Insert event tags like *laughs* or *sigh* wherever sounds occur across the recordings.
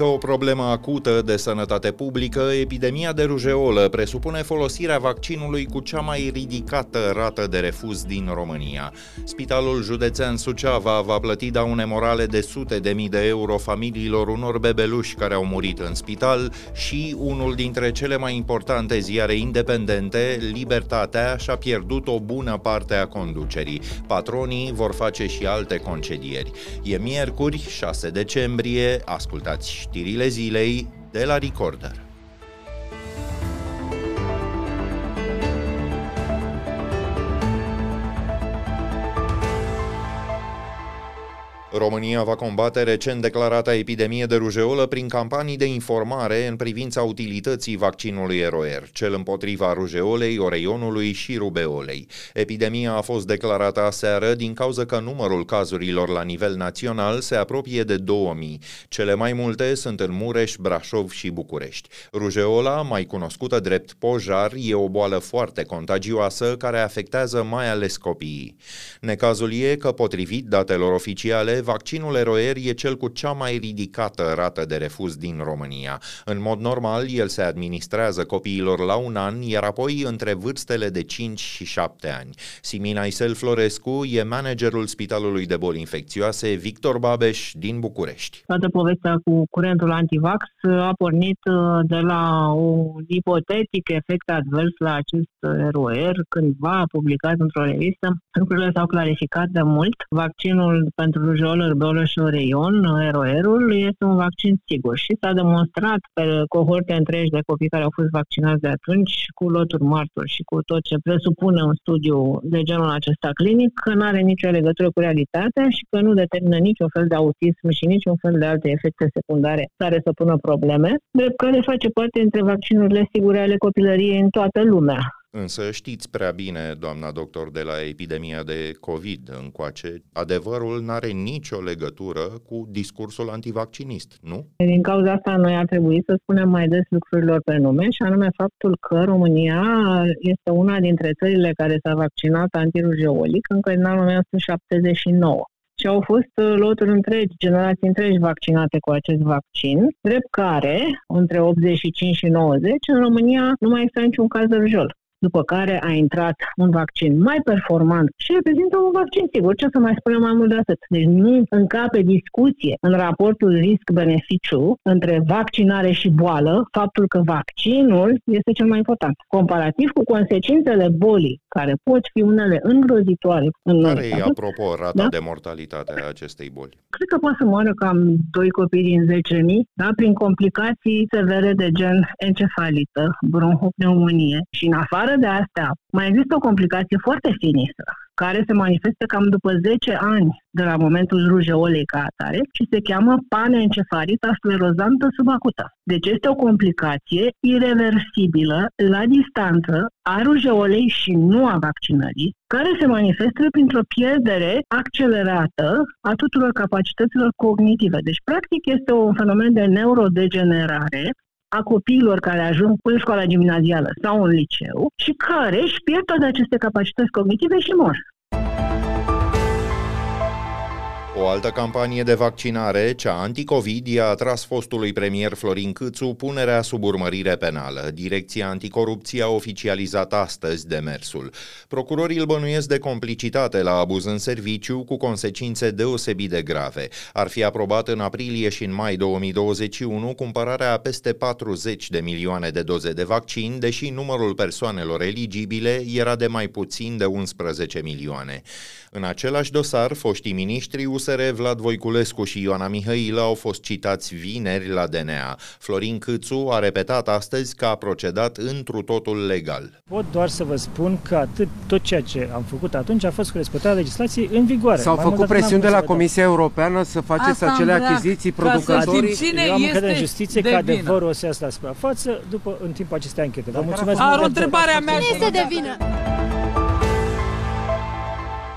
încă o problemă acută de sănătate publică, epidemia de rujeolă presupune folosirea vaccinului cu cea mai ridicată rată de refuz din România. Spitalul județean Suceava va plăti daune morale de sute de mii de euro familiilor unor bebeluși care au murit în spital și unul dintre cele mai importante ziare independente, Libertatea, și-a pierdut o bună parte a conducerii. Patronii vor face și alte concedieri. E miercuri, 6 decembrie, ascultați știrile zilei de la Recorder. România va combate recent declarata epidemie de rujeolă prin campanii de informare în privința utilității vaccinului ROR, cel împotriva rujeolei, oreionului și rubeolei. Epidemia a fost declarată aseară din cauza că numărul cazurilor la nivel național se apropie de 2000. Cele mai multe sunt în Mureș, Brașov și București. Rujeola, mai cunoscută drept pojar, e o boală foarte contagioasă care afectează mai ales copiii. Necazul e că, potrivit datelor oficiale, vaccinul ROR e cel cu cea mai ridicată rată de refuz din România. În mod normal, el se administrează copiilor la un an, iar apoi între vârstele de 5 și 7 ani. Simina Isel Florescu e managerul Spitalului de Boli Infecțioase Victor Babeș din București. Toată povestea cu curentul antivax a pornit uh, de la un ipotetic efect advers la acest ROR, cândva publicat într-o revistă. Lucrurile s-au clarificat de mult. Vaccinul pentru rujol Roller Boloș Oreion, ROR-ul, este un vaccin sigur și s-a demonstrat pe cohorte întregi de copii care au fost vaccinați de atunci, cu loturi martori și cu tot ce presupune un studiu de genul acesta clinic, că nu are nicio legătură cu realitatea și că nu determină niciun fel de autism și niciun fel de alte efecte secundare care să pună probleme, drept care face parte dintre vaccinurile sigure ale copilăriei în toată lumea. Însă știți prea bine, doamna doctor, de la epidemia de COVID încoace, adevărul nu are nicio legătură cu discursul antivaccinist, nu? Din cauza asta noi ar trebui să spunem mai des lucrurilor pe nume și anume faptul că România este una dintre țările care s-a vaccinat antirujeolic încă în anul 1979 și au fost uh, loturi întregi, generații întregi vaccinate cu acest vaccin, drept care, între 85 și 90, în România nu mai este niciun caz de rujol după care a intrat un vaccin mai performant și reprezintă un vaccin sigur. Ce să mai spunem mai mult de atât? Deci nu încape discuție în raportul risc-beneficiu între vaccinare și boală faptul că vaccinul este cel mai important. Comparativ cu consecințele bolii, care pot fi unele îngrozitoare. În care e, apropo, rata da? de mortalitate a acestei boli? Cred că poate să moară cam doi copii din 10.000, da? prin complicații severe de gen encefalită, bronhopneumonie și în afară afară de asta, mai există o complicație foarte sinistră, care se manifestă cam după 10 ani de la momentul rujeolei ca atare și se cheamă panencefalită sclerozantă subacută. Deci este o complicație irreversibilă la distanță a rujeolei și nu a vaccinării, care se manifestă printr-o pierdere accelerată a tuturor capacităților cognitive. Deci, practic, este un fenomen de neurodegenerare a copiilor care ajung în școala gimnazială sau în liceu și care își pierd toate aceste capacități cognitive și mor. O altă campanie de vaccinare, cea anticovid, i-a atras fostului premier Florin Câțu punerea sub urmărire penală. Direcția Anticorupție a oficializat astăzi demersul. Procurorii îl bănuiesc de complicitate la abuz în serviciu cu consecințe deosebit de grave. Ar fi aprobat în aprilie și în mai 2021 cumpărarea a peste 40 de milioane de doze de vaccin, deși numărul persoanelor eligibile era de mai puțin de 11 milioane. În același dosar, foștii miniștri USR Vlad Voiculescu și Ioana Mihailă au fost citați vineri la DNA. Florin Câțu a repetat astăzi că a procedat întru totul legal. Pot doar să vă spun că atât, tot ceea ce am făcut atunci a fost cu respectarea legislației în vigoare. S-au făcut presiuni de la Comisia Europeană să faceți Asta acele achiziții producătorii? Cine Eu am încredere în justiție că adevărul o să iasă la suprafață după, în timpul acestei anchete. Vă mulțumesc. Are o întrebare a mea. Cine este de vină?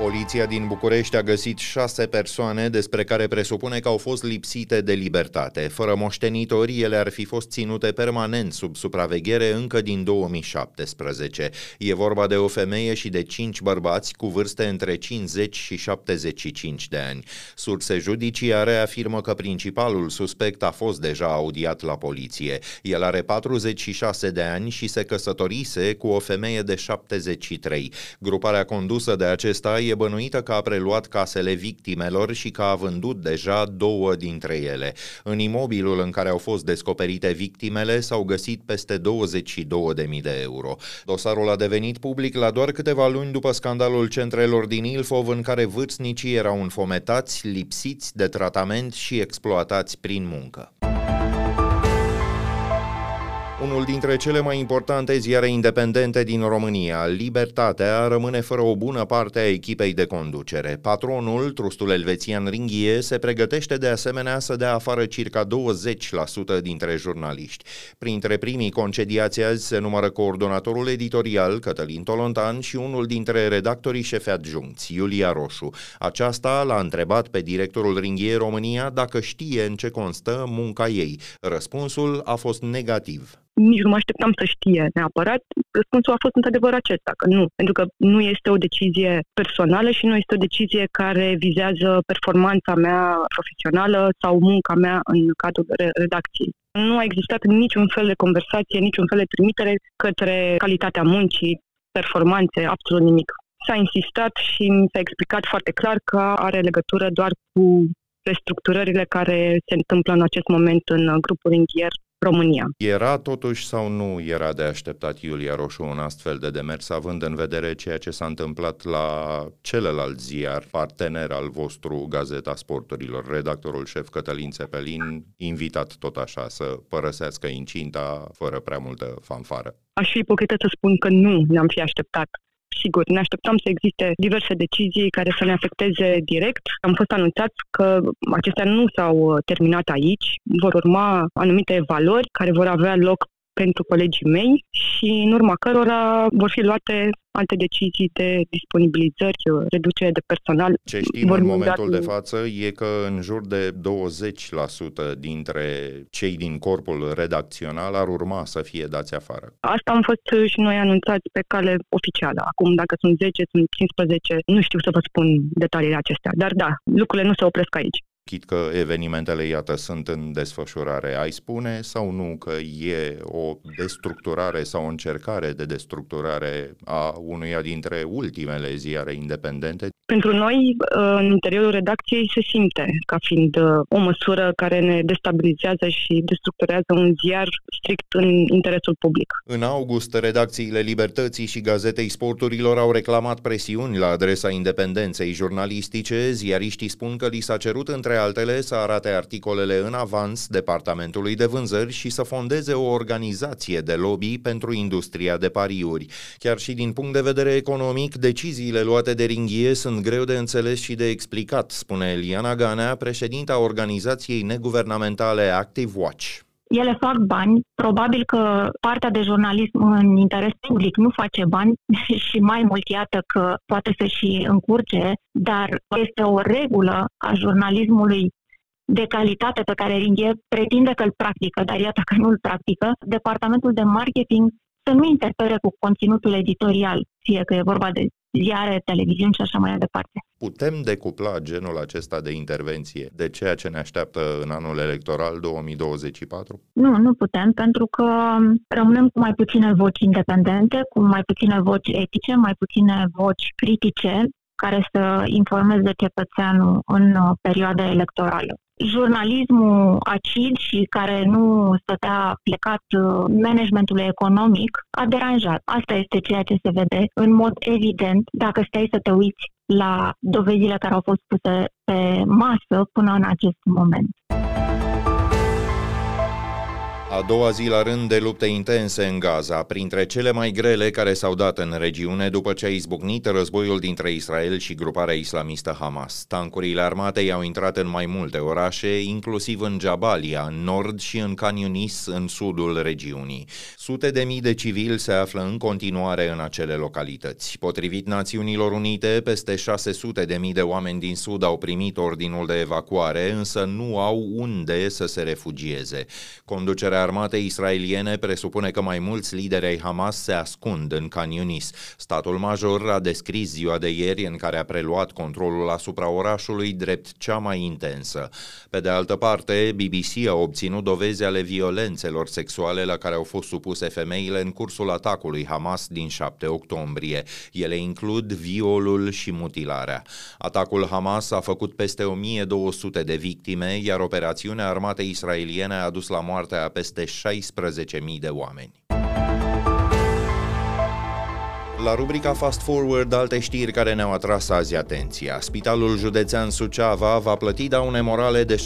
Poliția din București a găsit șase persoane despre care presupune că au fost lipsite de libertate. Fără moștenitori, ele ar fi fost ținute permanent sub supraveghere încă din 2017. E vorba de o femeie și de cinci bărbați cu vârste între 50 și 75 de ani. Surse judiciare afirmă că principalul suspect a fost deja audiat la poliție. El are 46 de ani și se căsătorise cu o femeie de 73. Gruparea condusă de acesta e bănuită că a preluat casele victimelor și că a vândut deja două dintre ele. În imobilul în care au fost descoperite victimele s-au găsit peste 22.000 de euro. Dosarul a devenit public la doar câteva luni după scandalul centrelor din Ilfov în care vârstnicii erau înfometați, lipsiți de tratament și exploatați prin muncă. Unul dintre cele mai importante ziare independente din România, Libertatea, rămâne fără o bună parte a echipei de conducere. Patronul, trustul elvețian Ringhie, se pregătește de asemenea să dea afară circa 20% dintre jurnaliști. Printre primii concediați azi se numără coordonatorul editorial, Cătălin Tolontan, și unul dintre redactorii șefi adjuncți, Iulia Roșu. Aceasta l-a întrebat pe directorul Ringhie România dacă știe în ce constă munca ei. Răspunsul a fost negativ nici nu mă așteptam să știe neapărat. Răspunsul a fost într-adevăr acesta, că nu. Pentru că nu este o decizie personală și nu este o decizie care vizează performanța mea profesională sau munca mea în cadrul redacției. Nu a existat niciun fel de conversație, niciun fel de trimitere către calitatea muncii, performanțe, absolut nimic. S-a insistat și mi s-a explicat foarte clar că are legătură doar cu restructurările care se întâmplă în acest moment în grupul Inghier România. Era totuși sau nu era de așteptat Iulia Roșu un astfel de demers, având în vedere ceea ce s-a întâmplat la celălalt ziar, partener al vostru, Gazeta Sporturilor, redactorul șef Cătălin Țepelin, invitat tot așa să părăsească incinta fără prea multă fanfară. Aș fi ipocrită să spun că nu ne-am fi așteptat sigur, ne așteptam să existe diverse decizii care să ne afecteze direct. Am fost anunțați că acestea nu s-au uh, terminat aici. Vor urma anumite valori care vor avea loc pentru colegii mei și în urma cărora vor fi luate alte decizii de disponibilizări, reducere de personal. Ce știm în momentul de față e că în jur de 20% dintre cei din corpul redacțional ar urma să fie dați afară. Asta am fost și noi anunțați pe cale oficială. Acum, dacă sunt 10, sunt 15, nu știu să vă spun detaliile acestea. Dar da, lucrurile nu se opresc aici. Chit că evenimentele, iată, sunt în desfășurare. Ai spune sau nu că e o destructurare sau o încercare de destructurare a unuia dintre ultimele ziare independente? Pentru noi, în interiorul redacției, se simte ca fiind uh, o măsură care ne destabilizează și destructurează un ziar strict în interesul public. În august, redacțiile Libertății și Gazetei Sporturilor au reclamat presiuni la adresa independenței jurnalistice. Ziariștii spun că li s-a cerut între altele să arate articolele în avans departamentului de vânzări și să fondeze o organizație de lobby pentru industria de pariuri. Chiar și din punct de vedere economic, deciziile luate de Ringhie sunt greu de înțeles și de explicat, spune Eliana Ganea, președinta organizației neguvernamentale Active Watch ele fac bani, probabil că partea de jurnalism în interes public nu face bani *laughs* și mai mult iată că poate să și încurce, dar este o regulă a jurnalismului de calitate pe care Ringhe pretinde că îl practică, dar iată că nu îl practică, departamentul de marketing să nu interfere cu conținutul editorial, fie că e vorba de ziare, televiziuni și așa mai departe. Putem decupla genul acesta de intervenție de ceea ce ne așteaptă în anul electoral 2024? Nu, nu putem, pentru că rămânem cu mai puține voci independente, cu mai puține voci etice, mai puține voci critice, care să informeze cetățeanul în perioada electorală jurnalismul acid și care nu stătea plecat uh, managementului economic a deranjat. Asta este ceea ce se vede în mod evident dacă stai să te uiți la dovezile care au fost puse pe masă până în acest moment. A doua zi la rând de lupte intense în Gaza, printre cele mai grele care s-au dat în regiune după ce a izbucnit războiul dintre Israel și gruparea islamistă Hamas. Tancurile armatei au intrat în mai multe orașe, inclusiv în Jabalia, în nord și în Khan Yunis, în sudul regiunii. Sute de mii de civili se află în continuare în acele localități. Potrivit Națiunilor Unite, peste 600 de mii de oameni din sud au primit ordinul de evacuare, însă nu au unde să se refugieze. Conducerea armatei israeliene presupune că mai mulți lideri ai Hamas se ascund în Khan Yunis. Statul major a descris ziua de ieri în care a preluat controlul asupra orașului drept cea mai intensă. Pe de altă parte, BBC a obținut dovezi ale violențelor sexuale la care au fost supuse femeile în cursul atacului Hamas din 7 octombrie. Ele includ violul și mutilarea. Atacul Hamas a făcut peste 1200 de victime, iar operațiunea armatei israeliene a dus la moartea peste peste 16.000 de oameni. La rubrica Fast Forward, alte știri care ne-au atras azi atenția. Spitalul județean Suceava va plăti daune morale de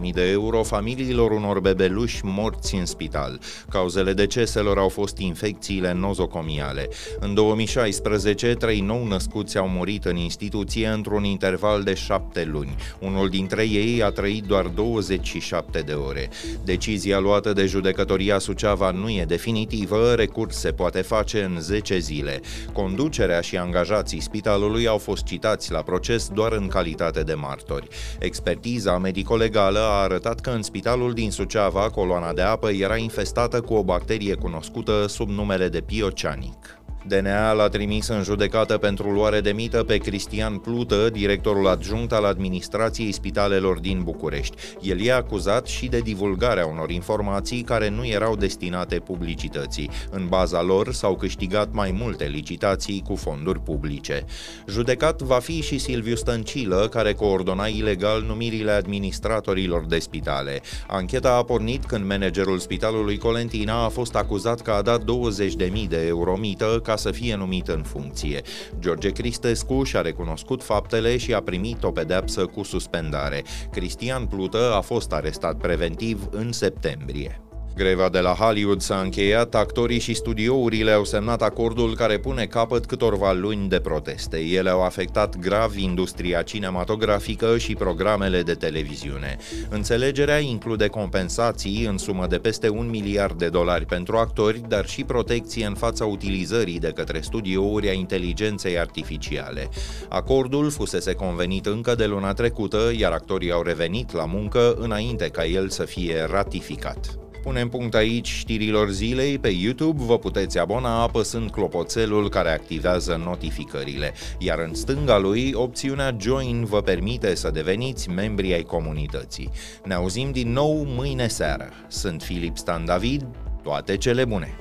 650.000 de euro familiilor unor bebeluși morți în spital. Cauzele deceselor au fost infecțiile nozocomiale. În 2016, trei nou născuți au murit în instituție într-un interval de șapte luni. Unul dintre ei a trăit doar 27 de ore. Decizia luată de judecătoria Suceava nu e definitivă, recurs se poate face în 10 10 zile. Conducerea și angajații spitalului au fost citați la proces doar în calitate de martori. Expertiza medico-legală a arătat că în spitalul din Suceava coloana de apă era infestată cu o bacterie cunoscută sub numele de piocianic. DNA l-a trimis în judecată pentru luare de mită pe Cristian Plută, directorul adjunct al administrației spitalelor din București. El e acuzat și de divulgarea unor informații care nu erau destinate publicității. În baza lor s-au câștigat mai multe licitații cu fonduri publice. Judecat va fi și Silviu Stăncilă, care coordona ilegal numirile administratorilor de spitale. Ancheta a pornit când managerul spitalului Colentina a fost acuzat că a dat 20.000 de euro mită ca să fie numit în funcție. George Cristescu și-a recunoscut faptele și a primit o pedeapsă cu suspendare. Cristian Plută a fost arestat preventiv în septembrie. Greva de la Hollywood s-a încheiat, actorii și studiourile au semnat acordul care pune capăt câtorva luni de proteste. Ele au afectat grav industria cinematografică și programele de televiziune. Înțelegerea include compensații în sumă de peste un miliard de dolari pentru actori, dar și protecție în fața utilizării de către studiouri a inteligenței artificiale. Acordul fusese convenit încă de luna trecută, iar actorii au revenit la muncă înainte ca el să fie ratificat. Punem punct aici știrilor zilei. Pe YouTube vă puteți abona apăsând clopoțelul care activează notificările, iar în stânga lui, opțiunea Join vă permite să deveniți membri ai comunității. Ne auzim din nou mâine seară. Sunt Filip Stan David, toate cele bune!